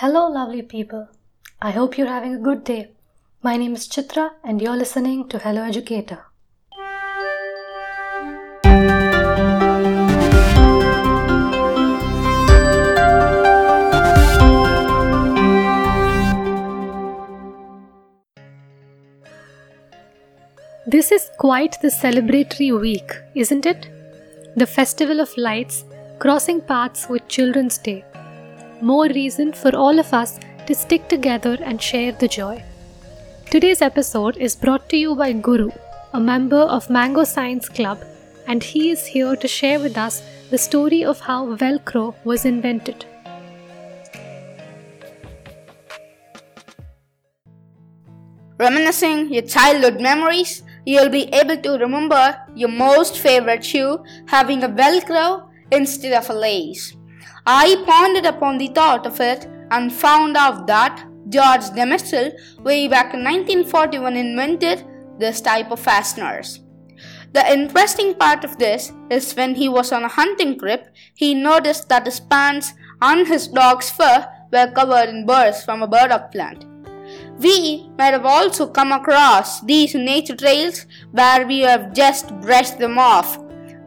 Hello, lovely people. I hope you're having a good day. My name is Chitra, and you're listening to Hello Educator. This is quite the celebratory week, isn't it? The Festival of Lights crossing paths with Children's Day more reason for all of us to stick together and share the joy. Today's episode is brought to you by Guru, a member of Mango Science Club, and he is here to share with us the story of how Velcro was invented. Reminiscing your childhood memories, you'll be able to remember your most favorite shoe having a Velcro instead of a lace. I pondered upon the thought of it and found out that George de Mestral, way back in 1941, invented this type of fasteners. The interesting part of this is when he was on a hunting trip, he noticed that his pants and his dog's fur were covered in burrs from a burdock plant. We might have also come across these nature trails where we have just brushed them off.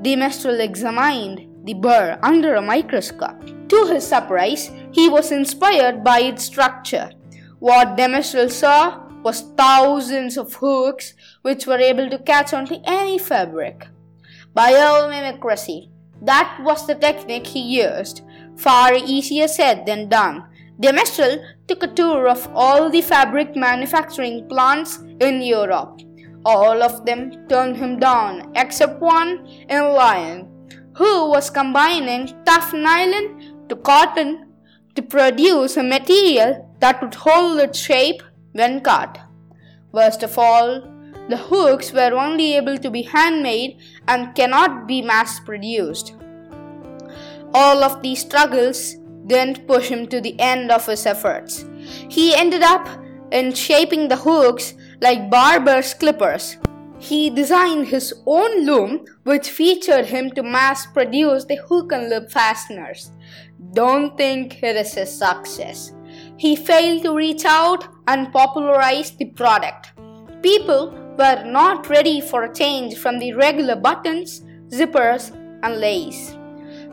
De Mestral examined the burr under a microscope. To his surprise, he was inspired by its structure. What de Mestral saw was thousands of hooks which were able to catch onto any fabric. Biomimicry, that was the technique he used. Far easier said than done. De Mestral took a tour of all the fabric manufacturing plants in Europe. All of them turned him down except one in Lyon who was combining tough nylon to cotton to produce a material that would hold its shape when cut. Worst of all, the hooks were only able to be handmade and cannot be mass produced. All of these struggles didn't push him to the end of his efforts. He ended up in shaping the hooks like barber's clippers he designed his own loom, which featured him to mass produce the hook and loop fasteners. Don't think it is a success. He failed to reach out and popularize the product. People were not ready for a change from the regular buttons, zippers, and lace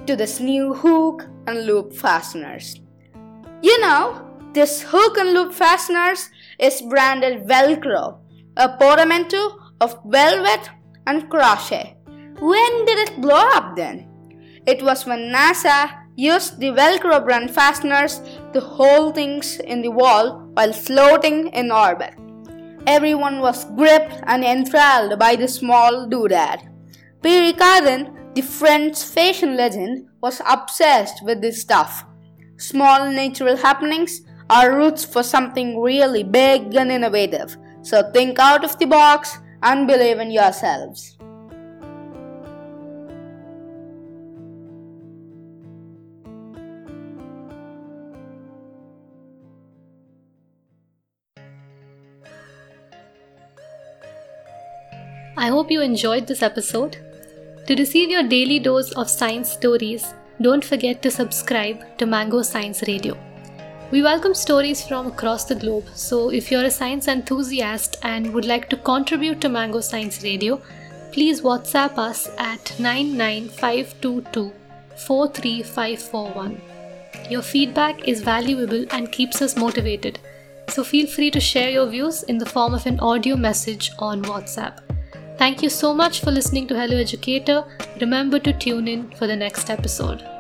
to this new hook and loop fasteners. You know, this hook and loop fasteners is branded Velcro, a portmanteau of velvet and crochet. When did it blow up then? It was when NASA used the Velcro brand fasteners to hold things in the wall while floating in orbit. Everyone was gripped and enthralled by the small doodad. Pierre Cardin, the French fashion legend, was obsessed with this stuff. Small natural happenings are roots for something really big and innovative. So think out of the box and believe in yourselves. I hope you enjoyed this episode. To receive your daily dose of science stories, don't forget to subscribe to Mango Science Radio. We welcome stories from across the globe, so if you're a science enthusiast and would like to contribute to Mango Science Radio, please WhatsApp us at 99522 43541. Your feedback is valuable and keeps us motivated, so feel free to share your views in the form of an audio message on WhatsApp. Thank you so much for listening to Hello Educator. Remember to tune in for the next episode.